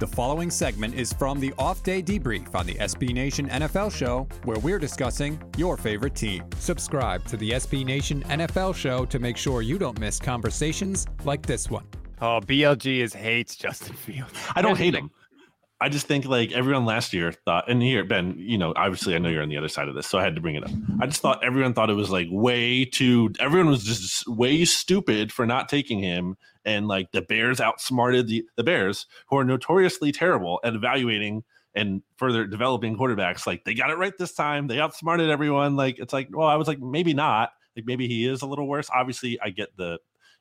The following segment is from the off day debrief on the SB Nation NFL show, where we're discussing your favorite team. Subscribe to the SB Nation NFL show to make sure you don't miss conversations like this one. Oh, BLG is hates Justin Fields. I don't hate him. I just think like everyone last year thought, and here, Ben, you know, obviously I know you're on the other side of this, so I had to bring it up. I just thought everyone thought it was like way too, everyone was just way stupid for not taking him. And like the Bears outsmarted the, the Bears, who are notoriously terrible at evaluating and further developing quarterbacks. Like they got it right this time. They outsmarted everyone. Like it's like, well, I was like, maybe not. Like maybe he is a little worse. Obviously, I get the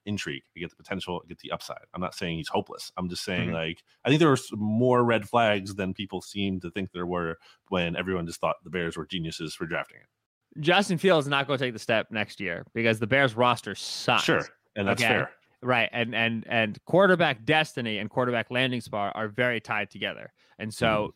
intrigue. I get the potential, get the upside. I'm not saying he's hopeless. I'm just saying mm-hmm. like I think there were more red flags than people seem to think there were when everyone just thought the Bears were geniuses for drafting it. Justin Fields is not going to take the step next year because the Bears roster sucks. Sure, and that's okay? fair. Right, and and and quarterback destiny and quarterback landing spot are very tied together, and so. Mm-hmm.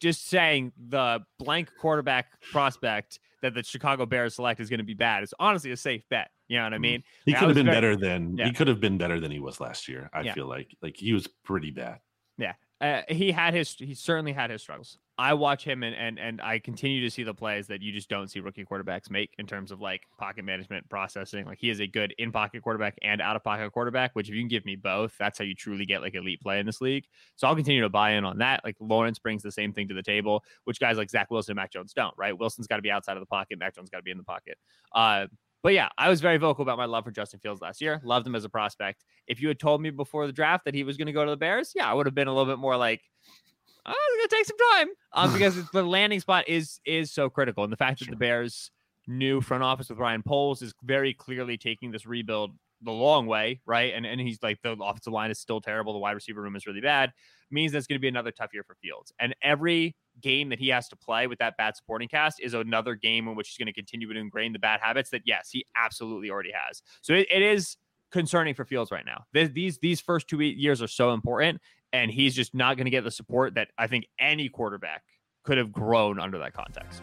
Just saying the blank quarterback prospect that the Chicago Bears select is going to be bad is honestly a safe bet you know what I mm-hmm. mean? He could have been very, better than yeah. he could have been better than he was last year. I yeah. feel like like he was pretty bad. Yeah, uh, he had his he certainly had his struggles. I watch him and and and I continue to see the plays that you just don't see rookie quarterbacks make in terms of like pocket management processing. Like he is a good in pocket quarterback and out of pocket quarterback. Which if you can give me both, that's how you truly get like elite play in this league. So I'll continue to buy in on that. Like Lawrence brings the same thing to the table, which guys like Zach Wilson and Mac Jones don't. Right? Wilson's got to be outside of the pocket. Mac Jones got to be in the pocket. Uh, but yeah, I was very vocal about my love for Justin Fields last year. Loved him as a prospect. If you had told me before the draft that he was going to go to the Bears, yeah, I would have been a little bit more like, oh, it's gonna take some time, um, because the landing spot is is so critical, and the fact that the Bears' new front office with Ryan Poles is very clearly taking this rebuild the long way, right? And and he's like the offensive line is still terrible, the wide receiver room is really bad, means that's going to be another tough year for Fields, and every game that he has to play with that bad supporting cast is another game in which he's going to continue to ingrain the bad habits that yes he absolutely already has. So it, it is concerning for fields right now. These these first two years are so important and he's just not going to get the support that i think any quarterback could have grown under that context